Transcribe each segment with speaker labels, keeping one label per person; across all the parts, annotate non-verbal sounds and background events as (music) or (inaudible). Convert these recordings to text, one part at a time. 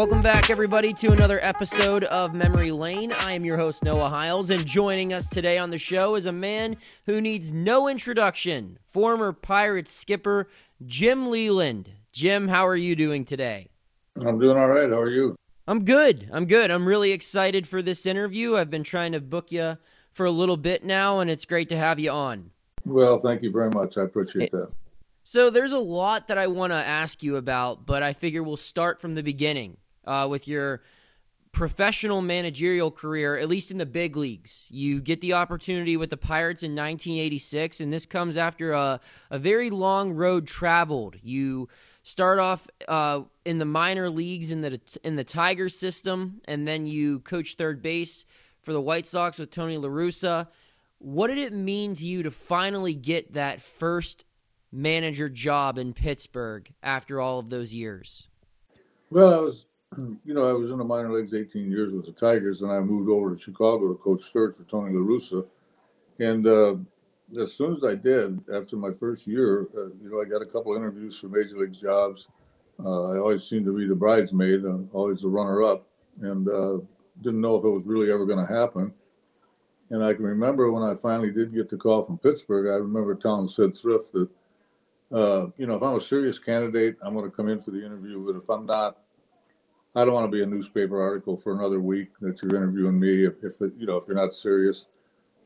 Speaker 1: Welcome back, everybody, to another episode of Memory Lane. I am your host, Noah Hiles, and joining us today on the show is a man who needs no introduction former Pirates skipper Jim Leyland. Jim, how are you doing today?
Speaker 2: I'm doing all right. How are you?
Speaker 1: I'm good. I'm good. I'm really excited for this interview. I've been trying to book you for a little bit now, and it's great to have you on.
Speaker 2: Well, thank you very much. I appreciate that.
Speaker 1: So, there's a lot that I want to ask you about, but I figure we'll start from the beginning uh, with your professional managerial career, at least in the big leagues. You get the opportunity with the Pirates in 1986, and this comes after a, a very long road traveled. You start off uh, in the minor leagues in the in the Tigers system, and then you coach third base for the White Sox with Tony La Russa. What did it mean to you to finally get that first manager job in Pittsburgh after all of those years?
Speaker 2: Well, I was (clears throat) you know, I was in the minor leagues 18 years with the Tigers, and I moved over to Chicago to coach third for Tony La Russa. And uh, as soon as I did, after my first year, uh, you know, I got a couple interviews for major league jobs. Uh, I always seemed to be the bridesmaid, uh, always the runner-up, and uh, didn't know if it was really ever going to happen. And I can remember when I finally did get the call from Pittsburgh. I remember telling Sid Thrift that, uh, you know, if I'm a serious candidate, I'm going to come in for the interview. But if I'm not, I don't want to be a newspaper article for another week that you're interviewing me. If, if you know, if you're not serious,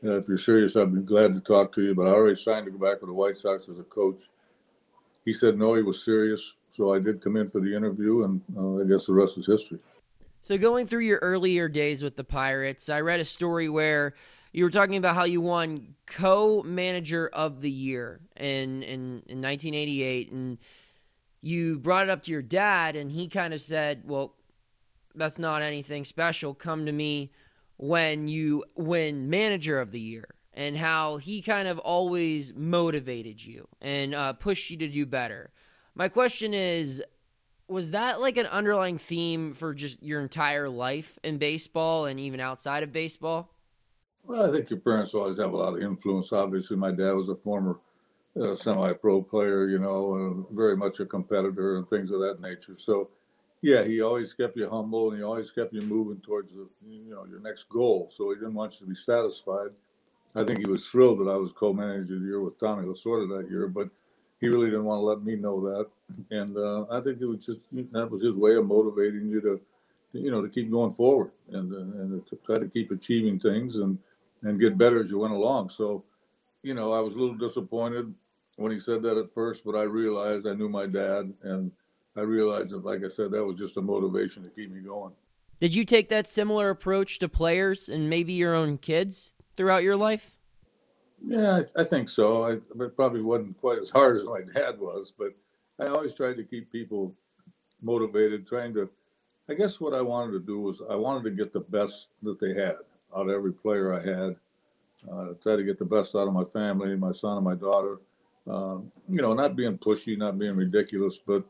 Speaker 2: uh, if you're serious, I'd be glad to talk to you. But I already signed to go back with the White Sox as a coach. He said no, he was serious, so I did come in for the interview, and uh, I guess the rest is history.
Speaker 1: So, going through your earlier days with the Pirates, I read a story where you were talking about how you won co-manager of the year in in, in 1988, and you brought it up to your dad, and he kind of said, "Well, that's not anything special. Come to me when you win manager of the year." And how he kind of always motivated you and uh, pushed you to do better. My question is was that like an underlying theme for just your entire life in baseball and even outside of baseball?
Speaker 2: Well, I think your parents always have a lot of influence. Obviously, my dad was a former a semi-pro player, you know, and very much a competitor and things of that nature. So, yeah, he always kept you humble and he always kept you moving towards the, you know, your next goal. So he didn't want you to be satisfied. I think he was thrilled that I was co-manager of the year with Tommy Lasorda that year, but he really didn't want to let me know that. And uh, I think it was just that was his way of motivating you to, you know, to keep going forward and and to try to keep achieving things and and get better as you went along. So, you know, I was a little disappointed when he said that at first, but I realized I knew my dad, and I realized that, like I said, that was just a motivation to keep me going.
Speaker 1: Did you take that similar approach to players and maybe your own kids throughout your life?
Speaker 2: Yeah, I, I think so. I, it probably wasn't quite as hard as my dad was, but I always tried to keep people motivated, trying to. I guess what I wanted to do was I wanted to get the best that they had out of every player I had. Uh, try to get the best out of my family, my son and my daughter um, you know, not being pushy, not being ridiculous, but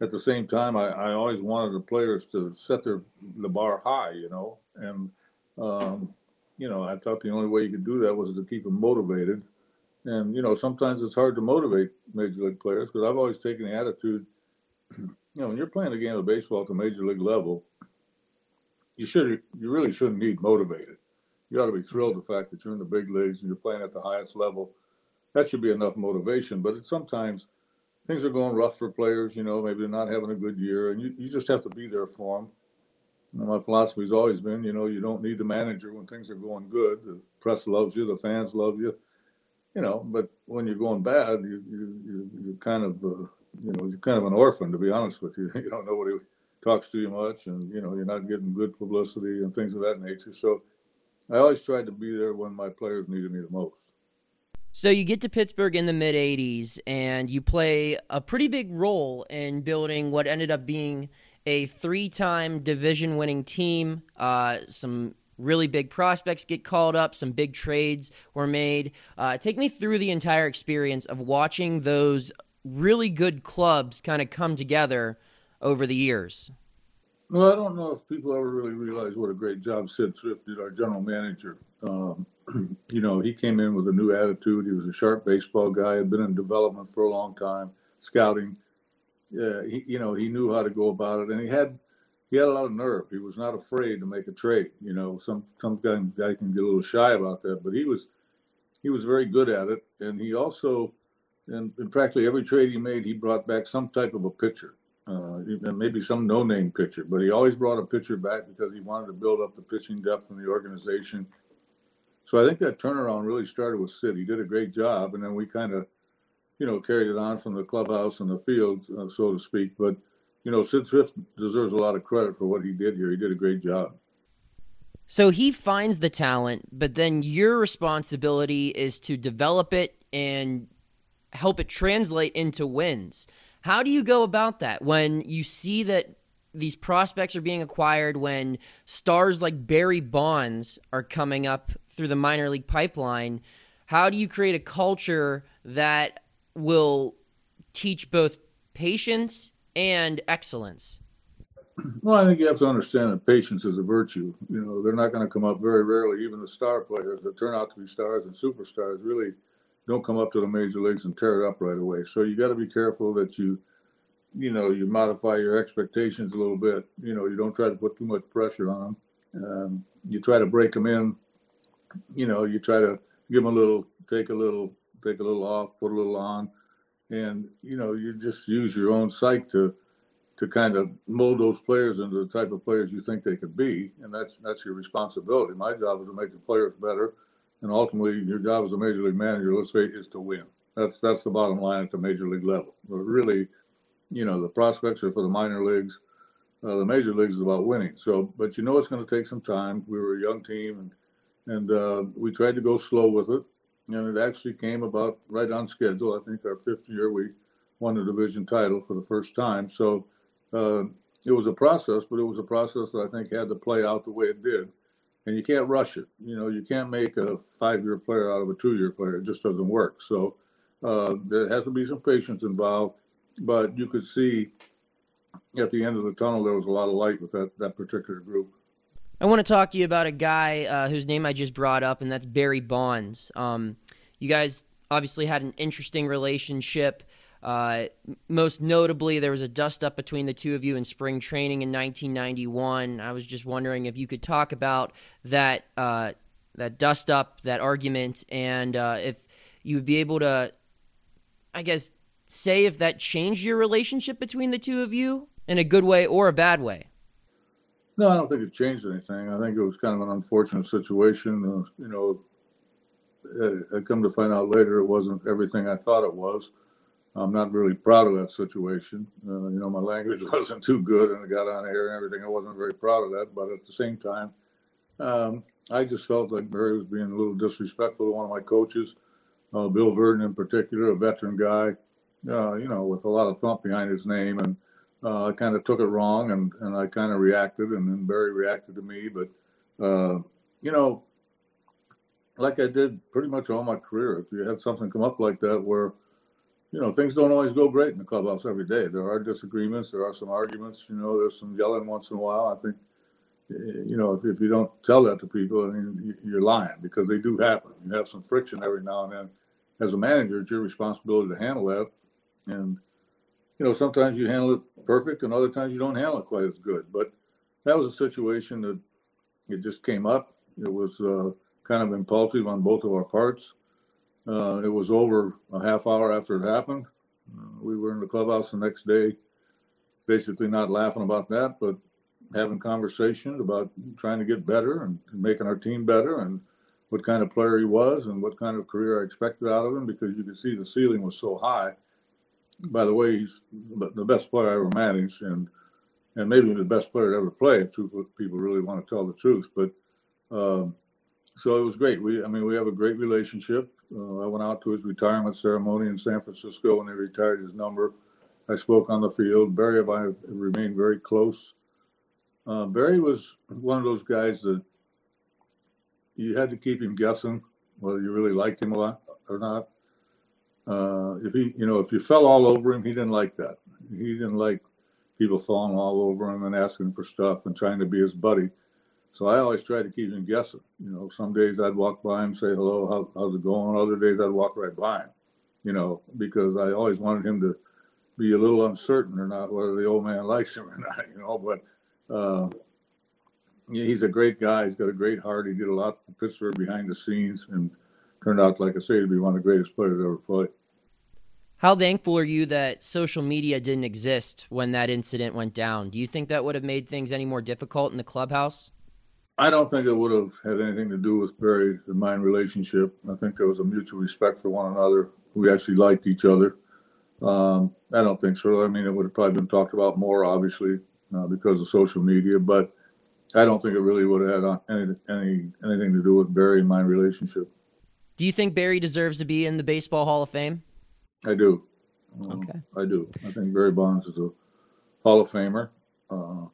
Speaker 2: at the same time, I, I always wanted the players to set their the bar high, you know, and um, you know, I thought the only way you could do that was to keep them motivated. And you know, sometimes it's hard to motivate major league players because I've always taken the attitude, (clears throat) you know, when you're playing a game of baseball at the major league level, you should you really shouldn't need motivated. You ought to be thrilled the fact that you're in the big leagues and you're playing at the highest level that should be enough motivation. But it's sometimes things are going rough for players. You know, maybe they're not having a good year, and you, you just have to be there for them. And my philosophy has always been, you know, you don't need the manager when things are going good. The press loves you, the fans love you, you know. But when you're going bad, you you you are kind of uh, you know you're kind of an orphan, to be honest with you. (laughs) You don't nobody talks to you much, and you know you're not getting good publicity and things of that nature. So I always tried to be there when my players needed me the most.
Speaker 1: So you get to Pittsburgh in the mid 80s and you play a pretty big role in building what ended up being a three time division winning team. Uh, some really big prospects get called up, some big trades were made. Uh, take me through the entire experience of watching those really good clubs kind of come together over the years.
Speaker 2: Well, I don't know if people ever really realize what a great job Sid Thrift did, our general manager. Um, (clears throat) you know, he came in with a new attitude. He was a sharp baseball guy, had been in development for a long time, scouting. Yeah, he, you know, he knew how to go about it, and he had he had a lot of nerve. He was not afraid to make a trade. You know, some some guy, guy can get a little shy about that, but he was he was very good at it. And he also, in, in practically every trade he made, he brought back some type of a pitcher, uh, maybe some no-name pitcher, but he always brought a pitcher back because he wanted to build up the pitching depth in the organization. So I think that turnaround really started with Sid. He did a great job, and then we kind of, you know, carried it on from the clubhouse and the field, uh, so to speak. But you know, Sid Thrift deserves a lot of credit for what he did here. He did a great job.
Speaker 1: So he finds the talent, but then your responsibility is to develop it and help it translate into wins. How do you go about that when you see that these prospects are being acquired, when stars like Barry Bonds are coming up through the minor league pipeline? How do you create a culture that will teach both patience and excellence?
Speaker 2: Well, I think you have to understand that patience is a virtue. You know, they're not going to come up very rarely. Even the star players that turn out to be stars and superstars really don't come up to the major leagues and tear it up right away. So you got to be careful that you, you know, you modify your expectations a little bit. You know, you don't try to put too much pressure on them. Um, you try to break them in. You know, you try to give them a little, take a little, take a little off, put a little on, and you know, you just use your own psyche to to kind of mold those players into the type of players you think they could be, and that's that's your responsibility. My job is to make the players better, and ultimately, your job as a major league manager, let's say, is to win. That's that's the bottom line at the major league level. But really, you know, the prospects are for the minor leagues. Uh, the major leagues is about winning. So, but you know, it's going to take some time. We were a young team, and and uh, we tried to go slow with it, and it actually came about right on schedule. I think our fifth year we won the division title for the first time. So uh, it was a process, but it was a process that I think had to play out the way it did. And you can't rush it. You know, you can't make a five-year player out of a two-year player. It just doesn't work. So uh, there has to be some patience involved. But you could see at the end of the tunnel there was a lot of light with that that particular group.
Speaker 1: I want to talk to you about a guy uh, whose name I just brought up, and that's Barry Bonds. Um, you guys obviously had an interesting relationship. Uh, most notably, there was a dust up between the two of you in spring training in 1991. I was just wondering if you could talk about that uh, that dust up, that argument, and uh, if you would be able to, I guess, say if that changed your relationship between the two of you in a good way or a bad way.
Speaker 2: No, I don't think it changed anything. I think it was kind of an unfortunate situation. Uh, you know, I come to find out later it wasn't everything I thought it was. I'm not really proud of that situation. Uh, you know, my language (laughs) wasn't too good, and I got on air and everything. I wasn't very proud of that, but at the same time, um, I just felt like Barry was being a little disrespectful to one of my coaches, uh, Bill Virdon in particular, a veteran guy. Uh, you know, with a lot of thump behind his name, and uh, kind of took it wrong, and and I kind of reacted, and then Barry reacted to me. But uh, you know, like I did pretty much all my career, if you had something come up like that where you know, things don't always go great in the clubhouse every day. There are disagreements. There are some arguments. You know, there's some yelling once in a while. I think, you know, if, if you don't tell that to people, I mean, you're lying because they do happen. You have some friction every now and then. As a manager, it's your responsibility to handle that. And, you know, sometimes you handle it perfect and other times you don't handle it quite as good. But that was a situation that it just came up. It was uh, kind of impulsive on both of our parts. Uh, it was over a half hour after it happened. Uh, we were in the clubhouse the next day, basically not laughing about that, but having conversation about trying to get better and, and making our team better and what kind of player he was and what kind of career I expected out of him because you could see the ceiling was so high. By the way, he's the best player I ever managed and and maybe the best player to ever play if people really want to tell the truth. But um, so it was great. We, I mean, we have a great relationship. Uh, I went out to his retirement ceremony in San Francisco when they retired his number. I spoke on the field. Barry and I remained very close. Uh, Barry was one of those guys that you had to keep him guessing whether you really liked him a lot or not. Uh, if he, you know, if you fell all over him, he didn't like that. He didn't like people falling all over him and asking for stuff and trying to be his buddy. So I always tried to keep him guessing. You know, some days I'd walk by him, say hello, how, how's it going? Other days I'd walk right by him, you know, because I always wanted him to be a little uncertain or not whether the old man (laughs) likes him or not, you know. But uh, yeah, he's a great guy. He's got a great heart. He did a lot for Pittsburgh behind the scenes and turned out, like I say, to be one of the greatest players ever played.
Speaker 1: How thankful are you that social media didn't exist when that incident went down? Do you think that would have made things any more difficult in the clubhouse?
Speaker 2: I don't think it would have had anything to do with Barry and my relationship. I think there was a mutual respect for one another. We actually liked each other. Um, I don't think so. I mean, it would have probably been talked about more, obviously, uh, because of social media. But I don't think it really would have had any, any anything to do with Barry and my relationship.
Speaker 1: Do you think Barry deserves to be in the Baseball Hall of Fame?
Speaker 2: I do.
Speaker 1: Uh, okay.
Speaker 2: I do. I think Barry Bonds is a Hall of Famer. Uh,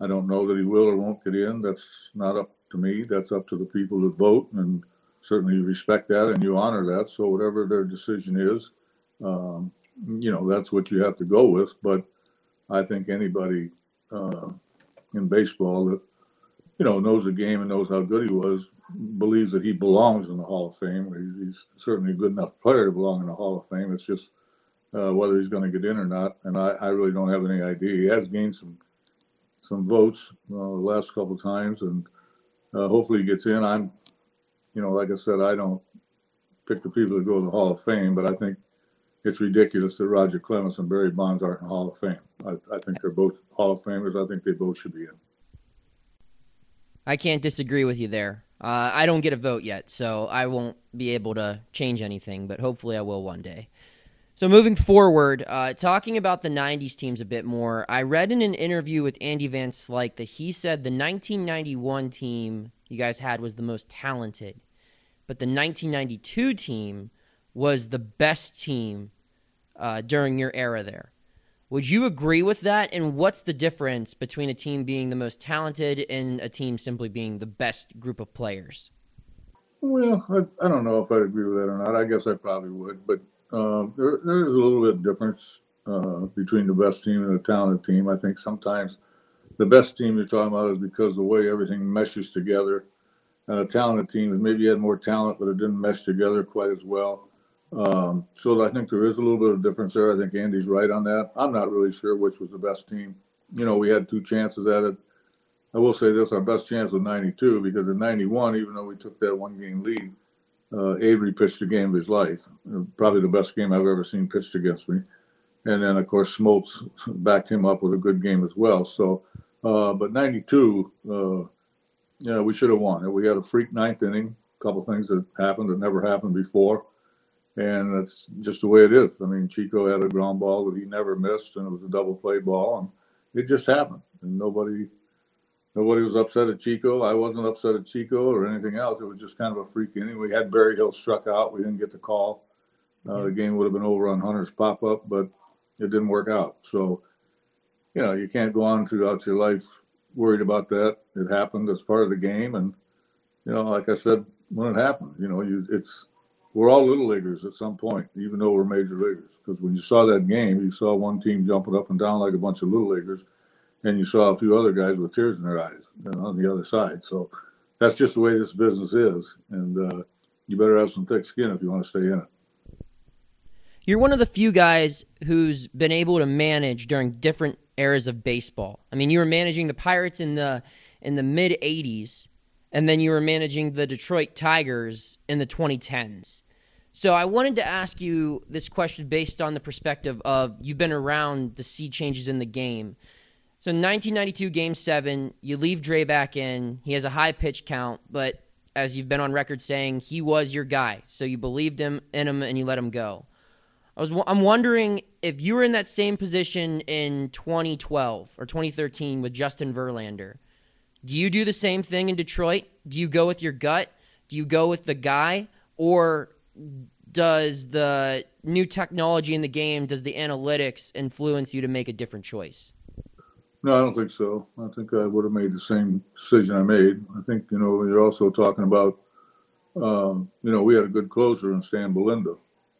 Speaker 2: I don't know that he will or won't get in. That's not up to me. That's up to the people that vote, and certainly you respect that and you honor that. So whatever their decision is, um, you know, that's what you have to go with. But I think anybody uh, in baseball that you know knows the game and knows how good he was believes that he belongs in the Hall of Fame. He's, he's certainly a good enough player to belong in the Hall of Fame. It's just uh, whether he's going to get in or not, and I, I, really don't have any idea. He has gained some some votes uh, the last couple of times, and uh, hopefully he gets in. I'm, you know, like I said, I don't pick the people that go to the Hall of Fame, but I think it's ridiculous that Roger Clemens and Barry Bonds aren't in the Hall of Fame. I, I think they're both Hall of Famers. I think they both should be in.
Speaker 1: I can't disagree with you there. Uh, I don't get a vote yet, so I won't be able to change anything, but hopefully I will one day. So moving forward, uh, talking about the '90s teams a bit more, I read in an interview with Andy Van Slyke that he said the 1991 team you guys had was the most talented, but the 1992 team was the best team uh, during your era there. Would you agree with that? And what's the difference between a team being the most talented and a team simply being the best group of players?
Speaker 2: Well, I, I don't know if I'd agree with that or not. I guess I probably would, but uh, there, there is a little bit of difference uh, between the best team and the talented team. I think sometimes the best team you're talking about is because the way everything meshes together. And a talented team is maybe you had more talent, but it didn't mesh together quite as well. Um, so I think there is a little bit of difference there. I think Andy's right on that. I'm not really sure which was the best team. You know, we had two chances at it. I will say this: our best chance was '92 because in '91, even though we took that one game lead, uh, Avery pitched the game of his life. Probably the best game I've ever seen pitched against me. And then of course Smoltz (laughs) backed him up with a good game as well. So, uh, but '92, uh, yeah, we should have won. We had a freak ninth inning. A couple things that happened that never happened before and that's just the way it is. I mean, Chico had a ground ball that he never missed, and it was a double play ball, and it just happened. And nobody, nobody was upset at Chico. I wasn't upset at Chico or anything else. It was just kind of a freak inning. We had Berryhill struck out. We didn't get the call. Uh, the game would have been over on Hunter's pop up, but it didn't work out. So, you know, you can't go on throughout your life worried about that. It happened as part of the game, and you know, like I said, when it happened, you know, you it's we're all little leaguers at some point, even though we're major leaguers. Because when you saw that game, you saw one team jumping up and down like a bunch of little leaguers, and you saw a few other guys with tears in their eyes you know, on the other side. So that's just the way this business is, and uh, you better have some thick skin if you want to stay in it.
Speaker 1: You're one of the few guys who's been able to manage during different eras of baseball. I mean, you were managing the Pirates in the in the mid '80s, and then you were managing the Detroit Tigers in the 2010s. So I wanted to ask you this question based on the perspective of you've been around the sea changes in the game. So in 1992 Game 7, you leave Drabek in. He has a high pitch count, but as you've been on record saying, he was your guy. So you believed him in him and you let him go. I was I'm wondering if you were in that same position in 2012 or 2013 with Justin Verlander. Do you do the same thing in Detroit? Do you go with your gut? Do you go with the guy or does the new technology in the game, does the analytics influence you to make a different choice?
Speaker 2: No, I don't think so. I think I would have made the same decision I made. I think, you know, you're also talking about, um, you know, we had a good closer in Stan Belinda.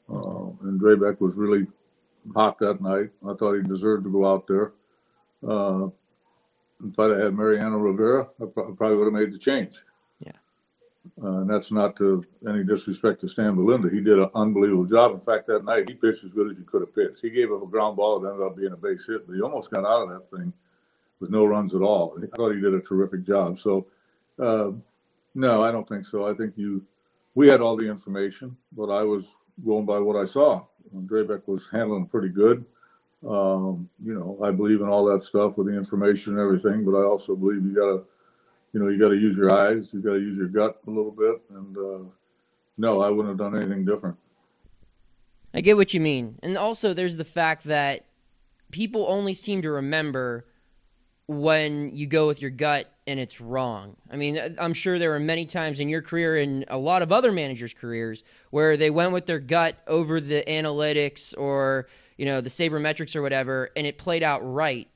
Speaker 2: Uh, and Drabek was really hot that night. I thought he deserved to go out there. Uh, if have had Mariano Rivera, I probably would have made the change. Uh, and that's not to any disrespect to Stan Belinda. He did an unbelievable job. In fact, that night he pitched as good as he could have pitched. He gave up a ground ball that ended up being a base hit, but he almost got out of that thing with no runs at all. I thought he did a terrific job. So, uh, no, I don't think so. I think you, we had all the information, but I was going by what I saw. Drabek was handling pretty good. Um, you know, I believe in all that stuff with the information and everything, but I also believe you got to, you know, you got to use your eyes, you got to use your gut a little bit. And uh, no, I wouldn't have done anything different.
Speaker 1: I get what you mean. And also, there's the fact that people only seem to remember when you go with your gut and it's wrong. I mean, I'm sure there were many times in your career and a lot of other managers' careers where they went with their gut over the analytics or, you know, the sabermetrics or whatever, and it played out right.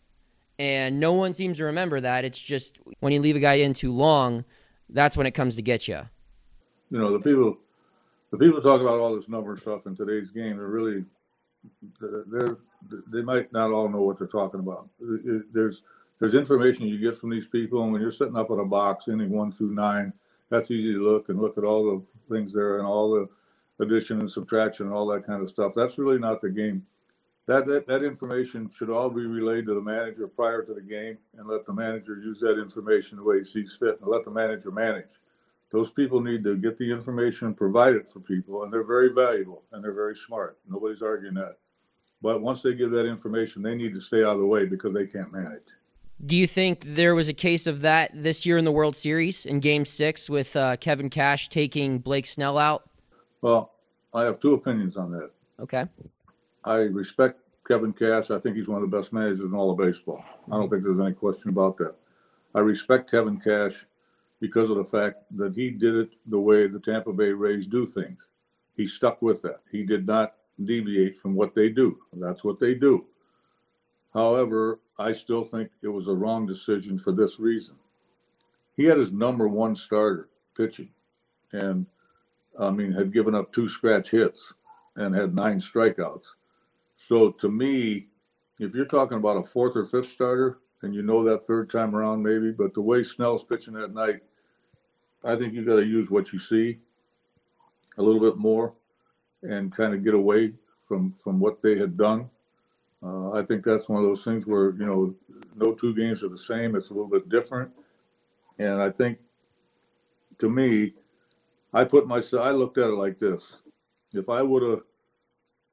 Speaker 1: And no one seems to remember that. It's just when you leave a guy in too long, that's when it comes to get you.
Speaker 2: You know, the people, the people talk about all this number stuff in today's game. They're really, they're, they might not all know what they're talking about. There's, there's information you get from these people, and when you're sitting up in a box, inning one through nine, that's easy to look and look at all the things there and all the addition and subtraction and all that kind of stuff. That's really not the game. That, that that information should all be relayed to the manager prior to the game, and let the manager use that information the way he sees fit, and let the manager manage. Those people need to get the information and provide it for people, and they're very valuable and they're very smart. Nobody's arguing that. But once they give that information, they need to stay out of the way because they can't manage.
Speaker 1: Do you think there was a case of that this year in the World Series in Game Six with uh, Kevin Cash taking Blake Snell out?
Speaker 2: Well, I have two opinions on that.
Speaker 1: Okay.
Speaker 2: I respect Kevin Cash. I think he's one of the best managers in all of baseball. I don't think there's any question about that. I respect Kevin Cash because of the fact that he did it the way the Tampa Bay Rays do things. He stuck with that. He did not deviate from what they do. That's what they do. However, I still think it was a wrong decision for this reason. He had his number one starter pitching, and I mean, had given up two scratch hits and had nine strikeouts. So to me, if you're talking about a fourth or fifth starter, and you know that third time around maybe, but the way Snell's pitching that night, I think you got to use what you see a little bit more and kind of get away from from what they had done uh, I think that's one of those things where you know no two games are the same. It's a little bit different, and I think to me, I put myself. I looked at it like this: if I would have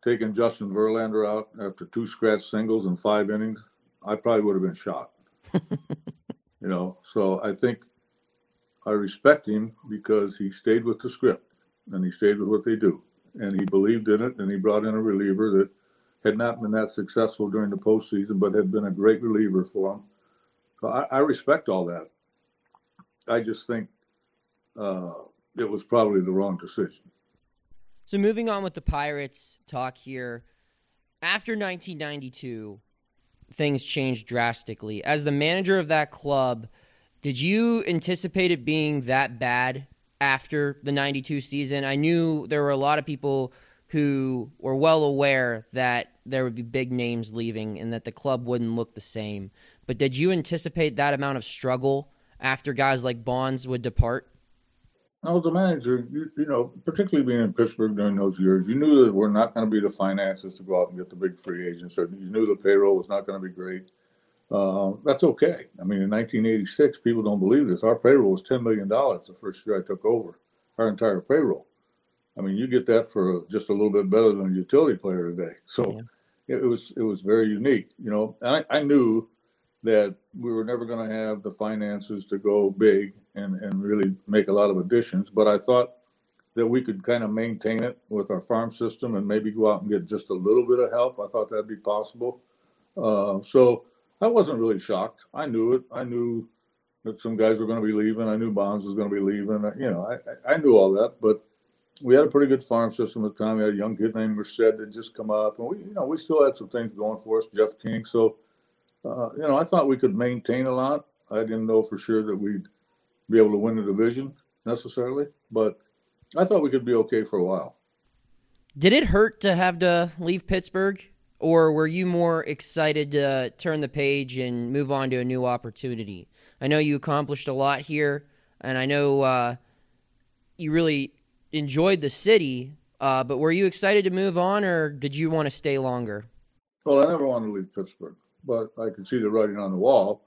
Speaker 2: taken Justin Verlander out after two scratch singles and five innings, I probably would have been shot. (laughs) you know, so I think I respect him because he stayed with the script and he stayed with what they do, and he believed in it, and he brought in a reliever that had not been that successful during the postseason, but had been a great reliever for him. So I, I respect all that. I just think uh, it was probably the wrong decision.
Speaker 1: So moving on with the Pirates talk here, after 1992, things changed drastically. As the manager of that club, did you anticipate it being that bad after the 92 season? I knew there were a lot of people who were well aware that there would be big names leaving and that the club wouldn't look the same. But did you anticipate that amount of struggle after guys like Bonds would depart?
Speaker 2: I was a manager, you, you, know, particularly being in Pittsburgh during those years, you knew that we're not going to be the finances to go out and get the big free agents. Or you knew the payroll was not going to be great. Uh, that's okay. I mean, in 1986, people don't believe this. Our payroll was $10 million the first year I took over, our entire payroll. I mean, you get that for just a little bit better than a utility player today. So yeah. it was it was very unique. You know, I, I knew that we were never going to have the finances to go big and, and really make a lot of additions, but I thought that we could kind of maintain it with our farm system and maybe go out and get just a little bit of help. I thought that'd be possible. Uh, so I wasn't really shocked. I knew it. I knew that some guys were going to be leaving. I knew Bonds was going to be leaving. You know, I, I knew all that, but we had a pretty good farm system at the time. We had a young kid named Merced that just come up, and we, you know, we still had some things going for us. Jeff King, so uh, you know, I thought we could maintain a lot. I didn't know for sure that we'd be able to win the division necessarily, but I thought we could be okay for a while.
Speaker 1: Did it hurt to have to leave Pittsburgh, or were you more excited to turn the page and move on to a new opportunity? I know you accomplished a lot here, and I know uh, you really enjoyed the city, uh, but were you excited to move on, or did you want to stay longer?
Speaker 2: Well, I never wanted to leave Pittsburgh, but I could see the writing on the wall.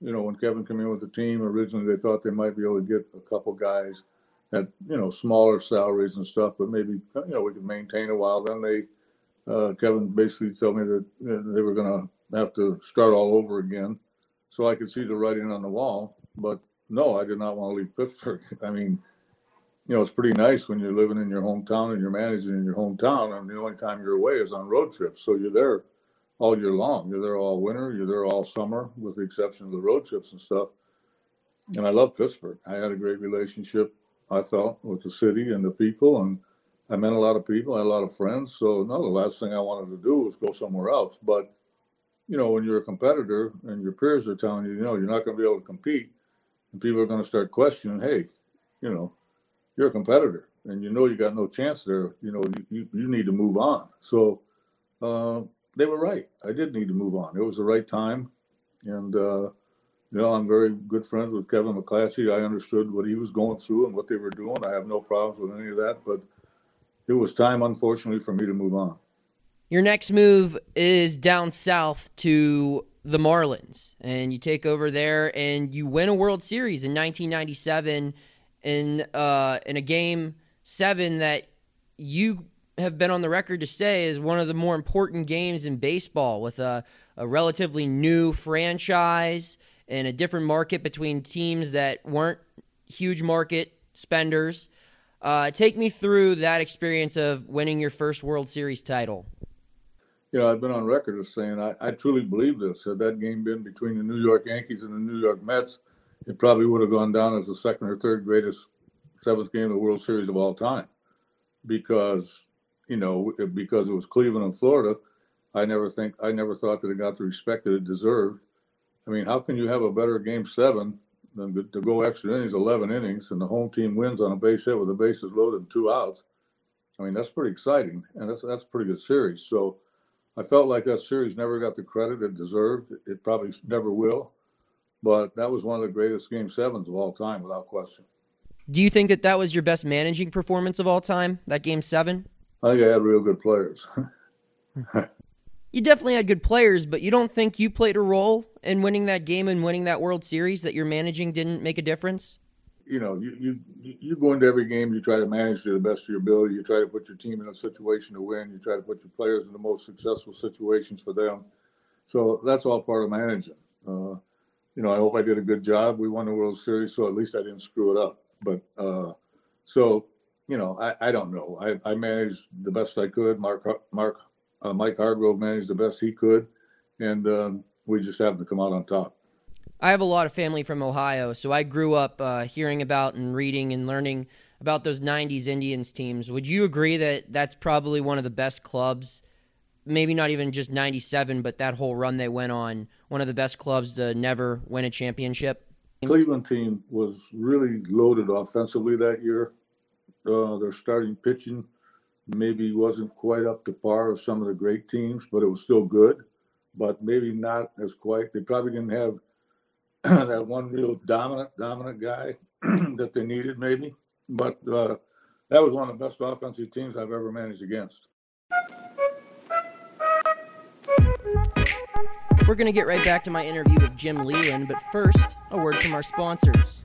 Speaker 2: You know, when Kevin came in with the team, originally they thought they might be able to get a couple guys at you know smaller salaries and stuff, but maybe you know we could maintain a while. Then they uh, Kevin basically told me that you know, they were going to have to start all over again. So I could see the writing on the wall. But no, I did not want to leave Pittsburgh. (laughs) I mean, you know, it's pretty nice when you're living in your hometown and you're managing in your hometown, and the only time you're away is on road trips. So you're there all year long. You're there all winter. You're there all summer, with the exception of the road trips and stuff. And I love Pittsburgh. I had a great relationship, I felt, with the city and the people, and I met a lot of people. I had a lot of friends. So no, the last thing I wanted to do was go somewhere else. But you know, when you're a competitor and your peers are telling you, you know, you're not going to be able to compete, and people are going to start questioning, hey, you know, you're a competitor, and you know you got no chance there. You know, you you, you need to move on. So uh, they were right. I did need to move on. It was the right time, and uh, you know, I'm very good friends with Kevin McClatchy. I understood what he was going through and what they were doing. I have no problems with any of that, but it was time, unfortunately, for me to move on.
Speaker 1: Your next move is down south to the Marlins, and you take over there and you win a World Series in 1997 in uh, in a game seven that you have been on the record to say is one of the more important games in baseball with a, a relatively new franchise and a different market between teams that weren't huge market spenders. Uh, take me through that experience of winning your first World Series title.
Speaker 2: Know, I've been on record as saying I, I truly believe this. Had that game been between the New York Yankees and the New York Mets, it probably would have gone down as the second or third greatest seventh game of the World Series of all time. Because, you know, because it was Cleveland and Florida, I never think I never thought that it got the respect that it deserved. I mean, how can you have a better game seven than to go extra innings, 11 innings, and the home team wins on a base hit with the bases loaded and two outs. I mean, that's pretty exciting, and that's that's a pretty good series. So I felt like that series never got the credit it deserved. It probably never will, but that was one of the greatest game sevens of all time, without question.
Speaker 1: Do you think that that was your best managing performance of all time? That game seven?
Speaker 2: I think I had real good players. (laughs)
Speaker 1: you definitely had good players, but you don't think you played a role in winning that game and winning that World Series that your managing didn't make a difference?
Speaker 2: You know, you, you you go into every game, you try to manage to the best of your ability. You try to put your team in a situation to win. You try to put your players in the most successful situations for them. So that's all part of managing. Uh, you know, I hope I did a good job. We won the World Series, so at least I didn't screw it up. But uh, so, you know, I, I don't know. I, I managed the best I could. Mark Mark uh, Mike Hargrove managed the best he could, and um, we just happened to come out on top.
Speaker 1: I have a lot of family from Ohio, so I grew up uh, hearing about and reading and learning about those '90s Indians teams. Would you agree that that's probably one of the best clubs? Maybe not even just '97, but that whole run they went on, one of the best clubs to never win a championship.
Speaker 2: Cleveland team was really loaded offensively that year. Uh, their starting pitching maybe wasn't quite up to par of some of the great teams, but it was still good. But maybe not as quite. They probably didn't have (clears throat) that one real dominant dominant guy (clears throat) that they needed, maybe. But uh, that was one of the best offensive teams I've ever managed against.
Speaker 1: We're going to get right back to my interview with Jim Leyland, but first, a word from our sponsors.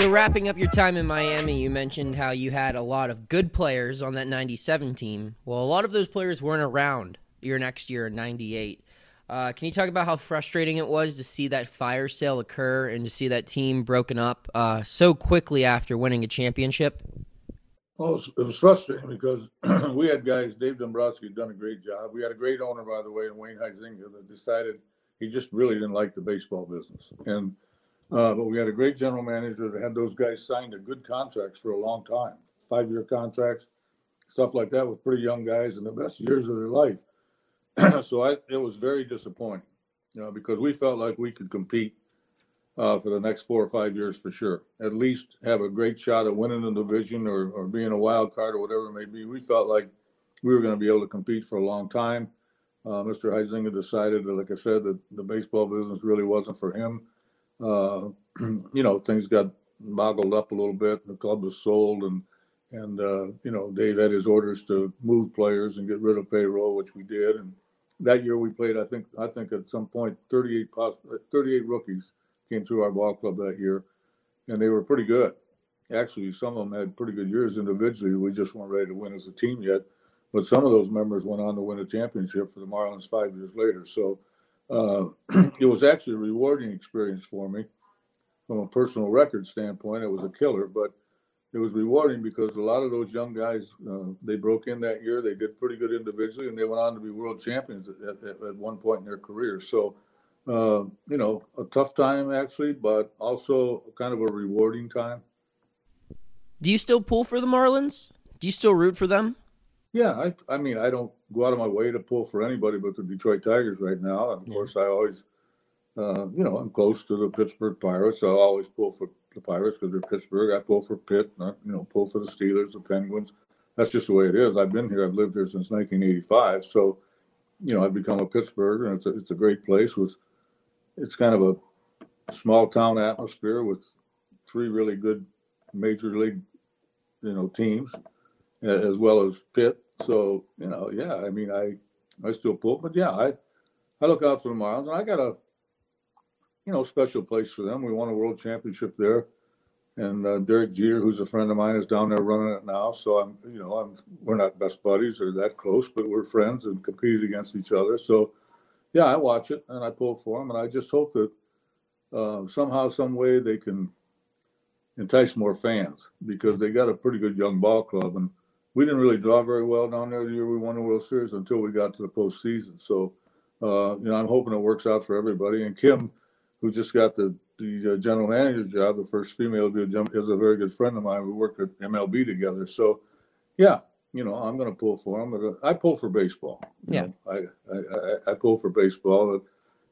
Speaker 1: So, wrapping up your time in Miami, you mentioned how you had a lot of good players on that 97 team. Well, a lot of those players weren't around your next year in 98. Uh, can you talk about how frustrating it was to see that fire sale occur and to see that team broken up uh, so quickly after winning a championship?
Speaker 2: Well, it was, frustrating because (clears throat) we had guys, Dave Dombrowski had done a great job. We had a great owner, by the way, and Wayne Huizenga, that decided He just really didn't like the baseball business. And uh, but we had a great general manager that had those guys signed to good contracts for a long time, five year contracts, stuff like that with pretty young guys in the best years of their life. (clears throat) so I, it was very disappointing, you know, because we felt like we could compete uh, for the next four or five years for sure. At least have a great shot at winning the division or, or being a wild card or whatever it may be. We felt like we were going to be able to compete for a long time. Uh, Mr. Huizenga decided that, like I said, that the baseball business really wasn't for him. Uh, (clears throat) you know, things got boggled up a little bit. The club was sold, and and uh, you know, Dave had his orders to move players and get rid of payroll, which we did. And that year we played, I think, I think at some point, 38, 38 rookies came through our ball club that year, and they were pretty good. Actually, some of them had pretty good years individually. We just weren't ready to win as a team yet. But some of those members went on to win a championship for the Marlins five years later. So uh, (clears throat) it was actually a rewarding experience for me from a personal record standpoint. It was a killer, but it was rewarding because a lot of those young guys uh, they broke in that year. They did pretty good individually, and they went on to be world champions at, at, at one point in their career. So uh, you know, a tough time actually, but also kind of a rewarding time.
Speaker 1: Do you still pull for the Marlins? Do you still root for them?
Speaker 2: Yeah, I, I mean, I don't go out of my way to pull for anybody but the Detroit Tigers right now. And of yeah. course, I always, uh, you know, I'm close to the Pittsburgh Pirates. So I always pull for the Pirates because they're Pittsburgh. I pull for Pitt, not, you know, pull for the Steelers, the Penguins. That's just the way it is. I've been here. I've lived here since 1985. So, you know, I've become a Pittsburgher, and it's a, it's a great place with – it's kind of a small town atmosphere with three really good major league, you know, teams, as well as Pitt. So you know, yeah, I mean, I I still pull, but yeah, I I look out for the Marlins, and I got a you know special place for them. We won a world championship there, and uh, Derek Jeter, who's a friend of mine, is down there running it now. So I'm you know I'm we're not best buddies or that close, but we're friends and competed against each other. So yeah, I watch it and I pull for them, and I just hope that uh, somehow, some way, they can entice more fans because they got a pretty good young ball club, and we didn't really draw very well down there the year we won the World Series until we got to the postseason. So, uh, you know, I'm hoping it works out for everybody. And Kim, who just got the the uh, general manager job, the first female to a, is a very good friend of mine. We worked at MLB together. So, yeah, you know, I'm going to pull for them. But uh, I pull for baseball.
Speaker 1: Yeah,
Speaker 2: I, I, I I pull for baseball.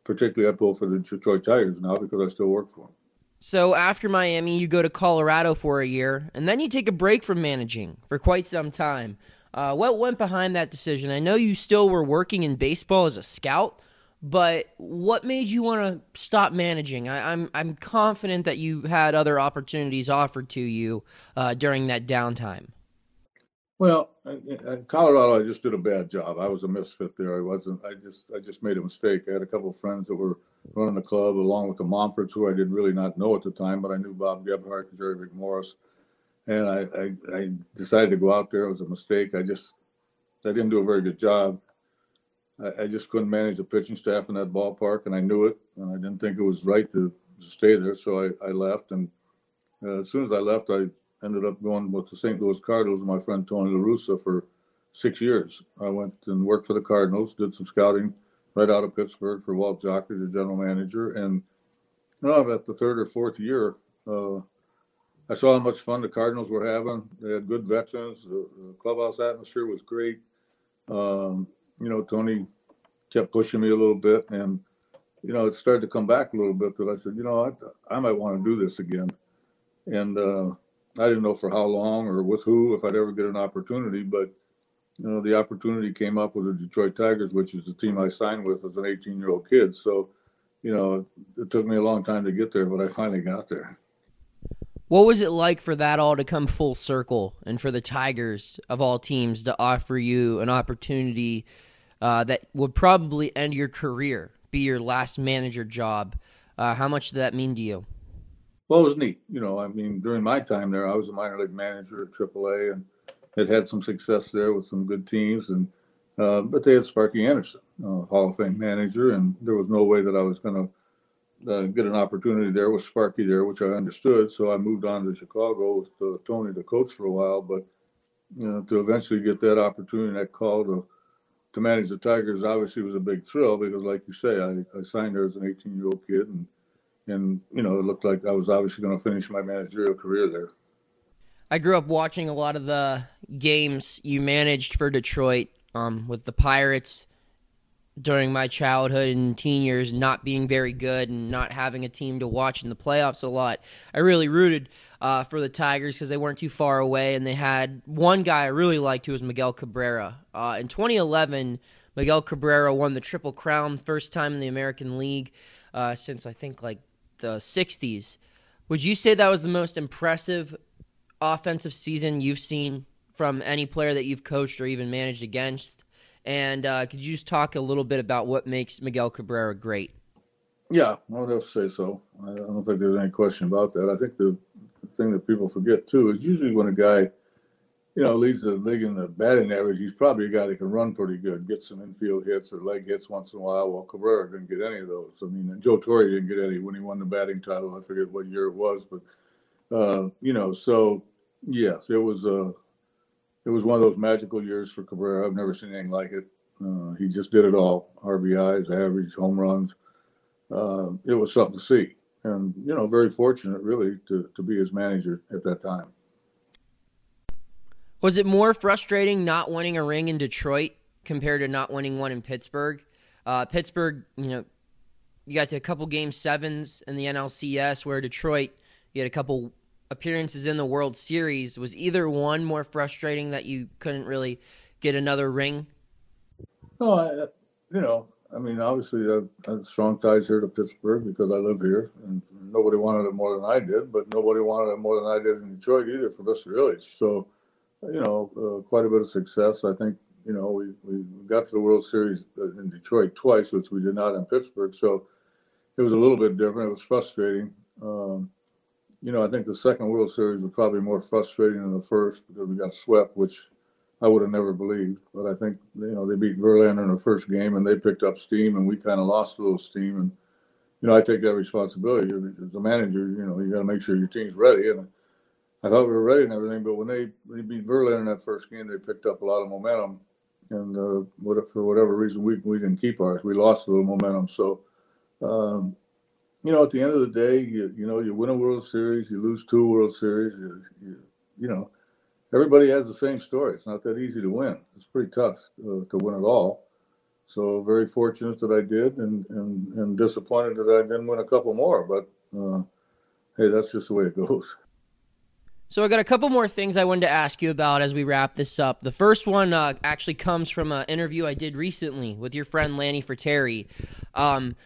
Speaker 2: Particularly, I pull for the Detroit Tigers now because I still work for them.
Speaker 1: So after Miami, you go to Colorado for a year, and then you take a break from managing for quite some time. Uh, what went behind that decision? I know you still were working in baseball as a scout, but what made you want to stop managing? I, am I'm, I'm confident that you had other opportunities offered to you uh, during that downtime.
Speaker 2: Well, in Colorado, I just did a bad job. I was a misfit there. I wasn't. I just, I just made a mistake. I had a couple of friends that were running the club, along with the Monforts, who I did really not know at the time, but I knew Bob Gebhard and Jerry McMorris, and I, I, I decided to go out there. It was a mistake. I just, I didn't do a very good job. I, I just couldn't manage the pitching staff in that ballpark, and I knew it, and I didn't think it was right to, to stay there. So I, I left, and uh, as soon as I left, I ended up going with the St. Louis Cardinals my friend Tony La Russa for six years. I went and worked for the Cardinals, did some scouting right out of Pittsburgh for Walt Jocketty, the general manager. And you know, about the third or fourth year, uh, I saw how much fun the Cardinals were having. They had good veterans. The, the clubhouse atmosphere was great. Um, you know, Tony kept pushing me a little bit, and you know, it started to come back a little bit. That I said, you know, I, I might want to do this again. And uh, I didn't know for how long or with who, if I'd ever get an opportunity, but you know, the opportunity came up with the Detroit Tigers, which is the team I signed with as an 18 year old kid. So, you know, it took me a long time to get there, but I finally got there.
Speaker 1: What was it like for that all to come full circle and for the Tigers of all teams to offer you an opportunity uh, that would probably end your career, be your last manager job? Uh, how much did that mean to you?
Speaker 2: Well, it was neat. You know, I mean, during my time there, I was a minor league manager at AAA and had had some success there with some good teams. And uh, but they had Sparky Anderson, uh, Hall of Fame manager, and there was no way that I was going to uh, get an opportunity there with Sparky there, which I understood. So I moved on to Chicago with uh, Tony, the coach, for a while. But you know, to eventually get that opportunity, that call to to manage the Tigers obviously was a big thrill because, like you say, I, I signed there as an 18 year old kid, and and you know it looked like I was obviously going to finish my managerial career there.
Speaker 1: I grew up watching a lot of the games you managed for Detroit um, with the Pirates during my childhood and teen years, not being very good and not having a team to watch in the playoffs a lot. I really rooted uh, for the Tigers because they weren't too far away, and they had one guy I really liked who was Miguel Cabrera. Uh, in 2011, Miguel Cabrera won the Triple Crown, first time in the American League uh, since I think like the 60s. Would you say that was the most impressive offensive season you've seen from any player that you've coached or even managed against? And uh, could you just talk a little bit about what makes Miguel Cabrera great?
Speaker 2: Yeah, I would have to say so. I don't think there's any question about that. I think the, the thing that people forget too is usually when a guy, you know, leads the league in the batting average, he's probably a guy that can run pretty good, get some infield hits or leg hits once in a while. Well, Cabrera didn't get any of those. I mean, Joe Torre didn't get any when he won the batting title. I forget what year it was, but uh, you know, so yes, it was a. Uh, it was one of those magical years for Cabrera. I've never seen anything like it. Uh, he just did it all: RBIs, average, home runs. Uh, it was something to see, and you know, very fortunate really to to be his manager at that time.
Speaker 1: Was it more frustrating not winning a ring in Detroit compared to not winning one in Pittsburgh? Uh, Pittsburgh, you know, you got to a couple game sevens in the NLCS, where Detroit, you had a couple appearances in the World Series. Was either one more frustrating that you couldn't really get another ring?
Speaker 2: No, I, you know, I mean, obviously, I, have strong ties here to Pittsburgh because I live here, and nobody wanted it more than I did, but nobody wanted it more than I did in Detroit either for Mr. Ilitch. So, you know, uh, quite a bit of success. I think, you know, we, we got to the World Series in Detroit twice, which we did not in Pittsburgh. So it was a little bit different. It was frustrating. Um, you know, I think the second World Series was probably more frustrating than the first because we got swept, which I would have never believed. But I think you know they beat Verlander in the first game and they picked up steam, and we kind of lost a little steam. And you know, I take that responsibility as a manager. You know, you got to make sure your team's ready. And I thought we were ready and everything, but when they they beat Verlander in that first game, they picked up a lot of momentum. And uh, what, for whatever reason, we we didn't keep ours. We lost a little momentum. So. Um, you know, at the end of the day, you you know, you win a World Series, you lose two World Series, you, you, you know, everybody has the same story. It's not that easy to win. It's pretty tough uh, to win it all. So very fortunate that I did, and, and and disappointed that I didn't win a couple more. But uh, hey, that's just the way it goes.
Speaker 1: So I got a couple more things I wanted to ask you about as we wrap this up. The first one uh, actually comes from an interview I did recently with your friend Lanny Frattare. Um,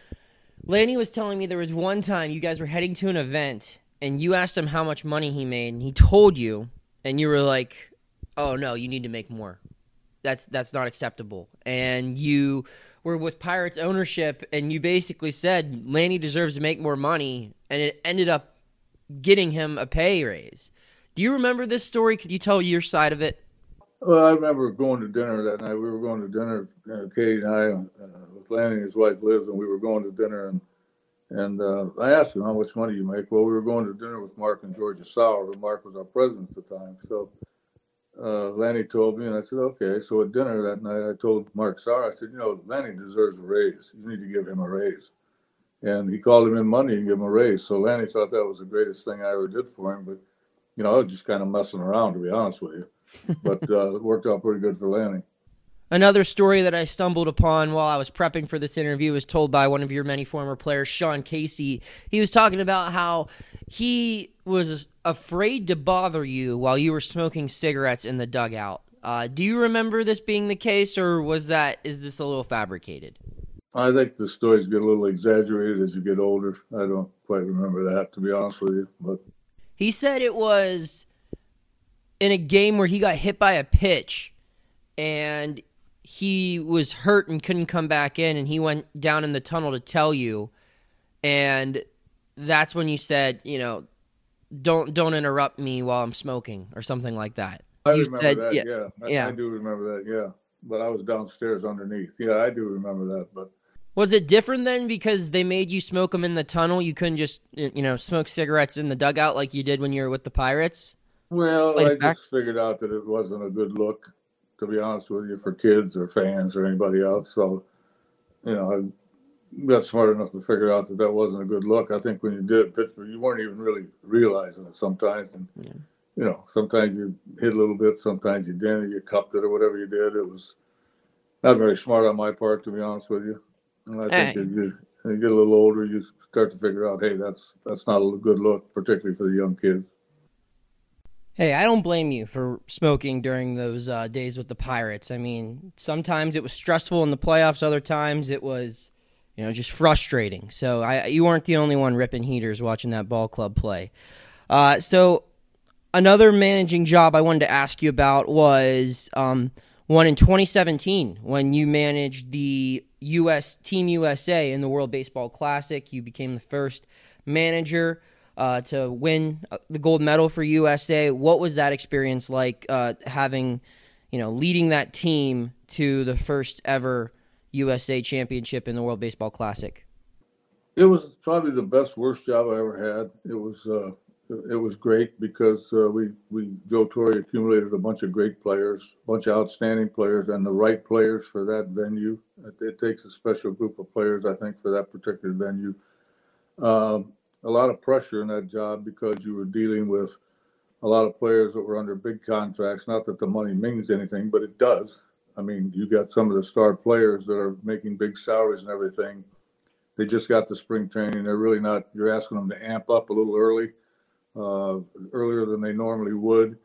Speaker 1: Lanny was telling me there was one time you guys were heading to an event and you asked him how much money he made and he told you and you were like, "Oh no, you need to make more. That's that's not acceptable." And you were with Pirates ownership and you basically said Lanny deserves to make more money and it ended up getting him a pay raise. Do you remember this story? Could you tell your side of it?
Speaker 2: Well, I remember going to dinner that night. We were going to dinner, uh, Katie and I, uh, with Lanny and his wife Liz, and we were going to dinner. And and uh, I asked him how much money you make. Well, we were going to dinner with Mark and Georgia Sauer, Mark was our president at the time. So uh, Lanny told me, and I said, okay. So at dinner that night, I told Mark Sauer, I said, you know, Lanny deserves a raise. You need to give him a raise. And he called him in money and gave him a raise. So Lanny thought that was the greatest thing I ever did for him. But you know, I was just kind of messing around, to be honest with you but (laughs) uh, it worked out pretty good for Lanny.
Speaker 1: Another story that I stumbled upon while I was prepping for this interview was told by one of your many former players, Sean Casey. He was talking about how he was afraid to bother you while you were smoking cigarettes in the dugout. Uh, do you remember this being the case, or was that is this a little fabricated?
Speaker 2: I think the stories get a little exaggerated as you get older. I don't quite remember that, to be honest with you. But
Speaker 1: he said it was in a game where he got hit by a pitch and he was hurt and couldn't come back in and he went down in the tunnel to tell you. And that's when you said you know don't don't interrupt me while i'm smoking or something like that.
Speaker 2: I
Speaker 1: you
Speaker 2: remember said, that yeah yeah. I, yeah. I do remember that yeah. But i was downstairs underneath. Yeah i do remember that but
Speaker 1: was it different then because they made you smoke them in the tunnel you couldn't just you know smoke cigarettes in the dugout like you did when you were with the pirates
Speaker 2: well, I back. just figured out that it wasn't a good look to be honest with you, for kids or fans or anybody else. So, you know, I got smart enough to figure out that that wasn't a good look. I think when you did it Pittsburgh, you weren't even really realizing it sometimes. And, yeah. you know, sometimes you hit a little bit, sometimes you didn't, you cupped it or whatever you did. It was not very smart on my part, to be honest with you. And I think hey. as, you, as you get a little older, you start to figure out, hey, that's that's not a good look, particularly for the young kids.
Speaker 1: Hey, I don't blame you for smoking during those uh, days with the Pirates. I mean, sometimes it was stressful in the playoffs. Other times it was, you know, just frustrating. So I, you weren't the only one ripping heaters watching that ball club play. Uh, so another managing job I wanted to ask you about was um, one in 2017 when you managed the U.S. Team USA in the World Baseball Classic. You became the first manager uh, to win uh, the gold medal for USA. What was that experience like uh, having, you know, leading that team to the first ever USA championship in the World Baseball Classic?
Speaker 2: It was probably the best worst job I ever had. It was uh, it was great because uh, we we Joe Torre accumulated a bunch of great players, a bunch of outstanding players, and the right players for that venue. It, it takes a special group of players, I think, for that particular venue. Um, a lot of pressure in that job because you were dealing with a lot of players that were under big contracts. Not that the money means anything, but it does. I mean, you got some of the star players that are making big salaries and everything. They just got the spring training. They're really not. You're asking them to amp up a little early, uh, earlier than they normally would.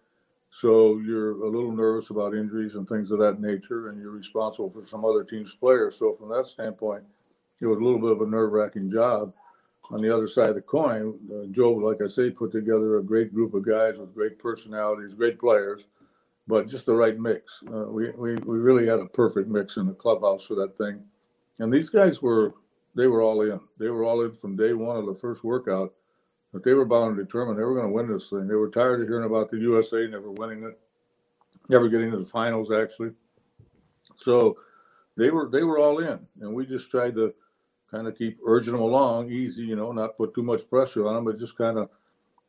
Speaker 2: So you're a little nervous about injuries and things of that nature, and you're responsible for some other team's players. So from that standpoint, it was a little bit of a nerve-wracking job on the other side of the coin, uh, Joe, like I say, put together a great group of guys with great personalities, great players, but just the right mix. Uh, we, we, we really had a perfect mix in the clubhouse for that thing. And these guys were, they were all in. They were all in from day one of the first workout, but they were bound and determined they were going to win this thing. They were tired of hearing about the USA never winning it, never getting to the finals, actually. So they were, they were all in. And we just tried to, kind of keep urging them along easy, you know, not put too much pressure on them, but just kind of,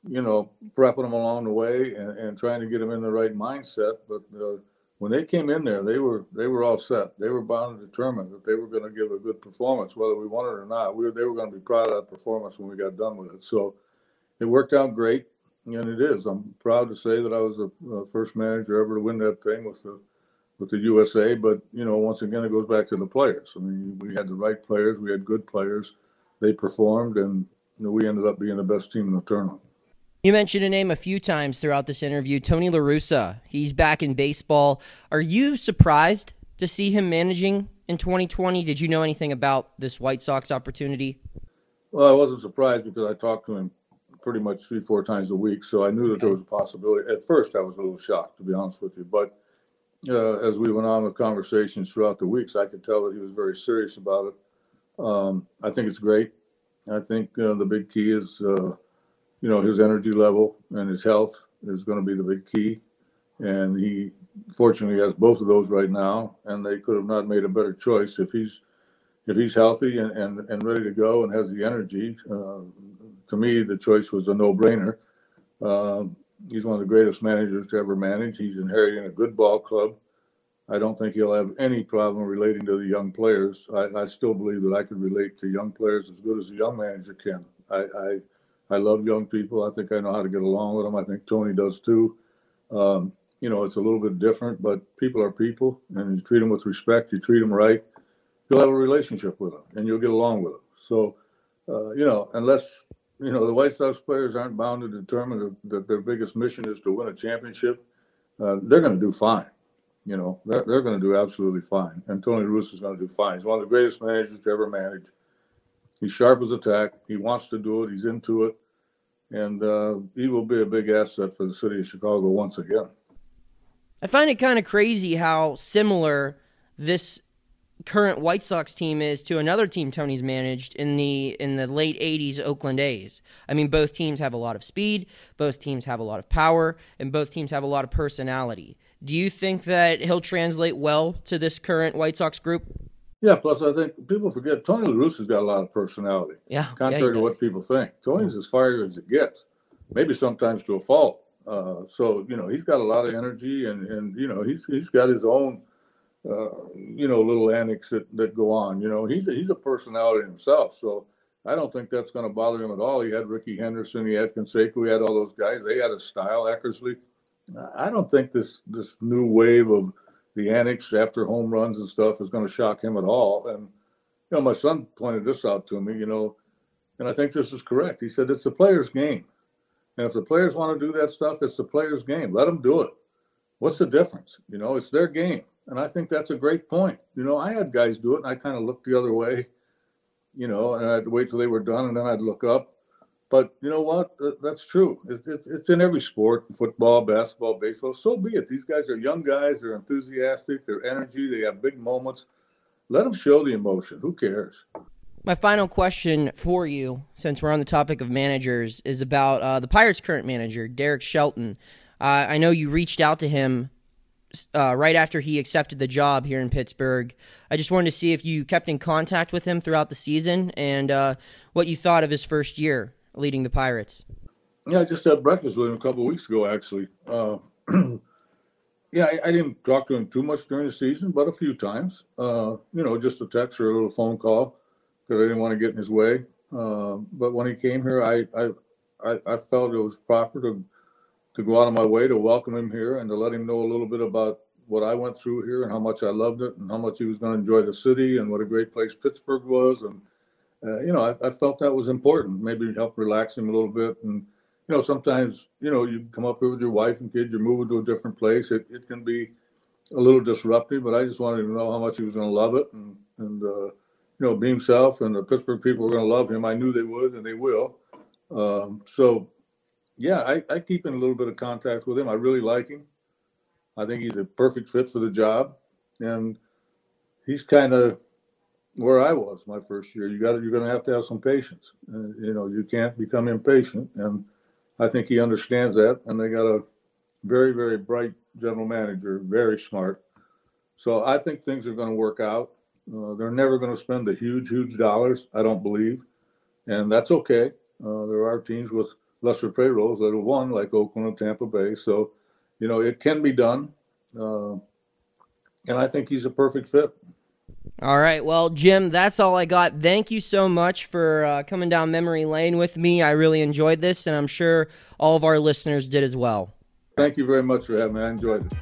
Speaker 2: you know, prepping them along the way and, and trying to get them in the right mindset. But uh, when they came in there, they were they were all set. They were bound and determined that they were going to give a good performance, whether we wanted it or not. We were, they were going to be proud of that performance when we got done with it. So it worked out great, and it is. I'm proud to say that I was the uh, first manager ever to win that thing with the with the USA. But you know, once again, it goes back to the players. I mean, we had the right players, we had good players, they performed, and you know, we ended up being the best team in the tournament.
Speaker 1: You mentioned a name a few times throughout this interview, Tony La Russa. He's back in baseball. Are you surprised to see him managing in 2020? Did you know anything about this White Sox opportunity?
Speaker 2: Well, I wasn't surprised because I talked to him pretty much three, four times a week. So I knew that there was a possibility. At first, I was a little shocked, to be honest with you. But uh, as we went on with conversations throughout the weeks, I could tell that he was very serious about it. Um, I think it's great. I think uh, the big key is, uh, you know, his energy level and his health is going to be the big key. And he fortunately has both of those right now, and they could have not made a better choice if he's if he's healthy and, and, and ready to go and has the energy. Uh, to me, the choice was a no-brainer. Um, He's one of the greatest managers to ever manage. He's inheriting a good ball club. I don't think he'll have any problem relating to the young players. I, I still believe that I could relate to young players as good as a young manager can. I, I, I love young people. I think I know how to get along with them. I think Tony does too. Um, you know, it's a little bit different, but people are people, and you treat them with respect. You treat them right. You'll have a relationship with them, and you'll get along with them. So, uh, you know, unless you know, the White Sox players aren't bound to determine that, their biggest mission is to win a championship. Uh, they're going to do fine. You know, they're, they're going to do absolutely fine. And Tony Russo is going to do fine. He's one of the greatest managers to ever manage. He's sharp as a tack. He wants to do it. He's into it. And uh, he will be a big asset for the city of Chicago once again.
Speaker 1: I find it kind of crazy how similar this current White Sox team is to another team Tony's managed in the in the late 80s Oakland A's. I mean both teams have a lot of speed, both teams have a lot of power, and both teams have a lot of personality. Do you think that he'll translate well to this current White Sox group?
Speaker 2: Yeah, plus I think people forget Tony La Russa's got a lot of personality.
Speaker 1: Yeah.
Speaker 2: Contrary
Speaker 1: yeah,
Speaker 2: to what people think. Tony's as fiery as it gets. Maybe sometimes to a fault. Uh, so you know he's got a lot of energy, and and you know he's he's got his own uh, you know little antics that, that go on. You know he's a, he's a personality himself. So I don't think that's going to bother him at all. He had Rickey Henderson, he had Canseco, he had all those guys. They had a style, Eckersley. I don't think this this new wave of the annex after home runs and stuff is going to shock him at all. And you know, my son pointed this out to me. You know, and I think this is correct. He said it's the player's game, and if the players want to do that stuff, it's the player's game. Let them do it. What's the difference? You know, it's their game, and I think that's a great point. You know, I had guys do it, and I kind of looked the other way. You know, and I'd wait till they were done, and then I'd look up but you know what? That's true. It's, it's, it's, in every sport football, basketball, baseball. So be it. These guys are young guys. They're enthusiastic. They're energy. They have big moments. Let them show the emotion. Who cares?
Speaker 1: My final question for you, since we're on the topic of managers, is about uh, the Pirates' current manager, Derek Shelton. Uh, I know you reached out to him uh, right after he accepted the job here in Pittsburgh. I just wanted to see if you kept in contact with him throughout the season and uh, what you thought of his first year leading the Pirates?
Speaker 2: Yeah, I just had breakfast with him a couple weeks ago, actually. Uh, (clears throat) yeah, I, I, didn't talk to him too much during the season, but a few times. Uh, you know, just a text or a little phone call because I didn't want to get in his way. Uh, but when he came here, I, I I felt it was proper to to go out of my way to welcome him here and to let him know a little bit about what I went through here and how much I loved it and how much he was going to enjoy the city and what a great place Pittsburgh was and uh, you know, I, I, felt that was important. Maybe help relax him a little bit. And, you know, sometimes, you know, you come up here with your wife and kids, you're moving to a different place. It, it can be a little disruptive, but I just wanted to know how much he was going to love it and, and uh, you know, be himself. And the Pittsburgh people were going to love him. I knew they would, and they will. Um, so, yeah, I, I keep in a little bit of contact with him. I really like him. I think he's a perfect fit for the job. And he's kind of, where I was my first year. You got you're going to have to have some patience. Uh, you know, you can't become impatient, and I think he understands that. And they got a very, very bright general manager, very smart. So I think things are going to work out. Uh, they're never going to spend the huge, huge dollars. I don't believe, and that's okay. Uh, there are teams with lesser payrolls that have won, like Oakland and Tampa Bay. So, you know, it can be done. Uh, and I think he's a perfect fit.
Speaker 1: All right. Well, Jim, that's all I got. Thank you so much for uh, coming down memory lane with me. I really enjoyed this, and I'm sure all of our listeners did as well.
Speaker 2: Thank you very much for having me. I enjoyed it.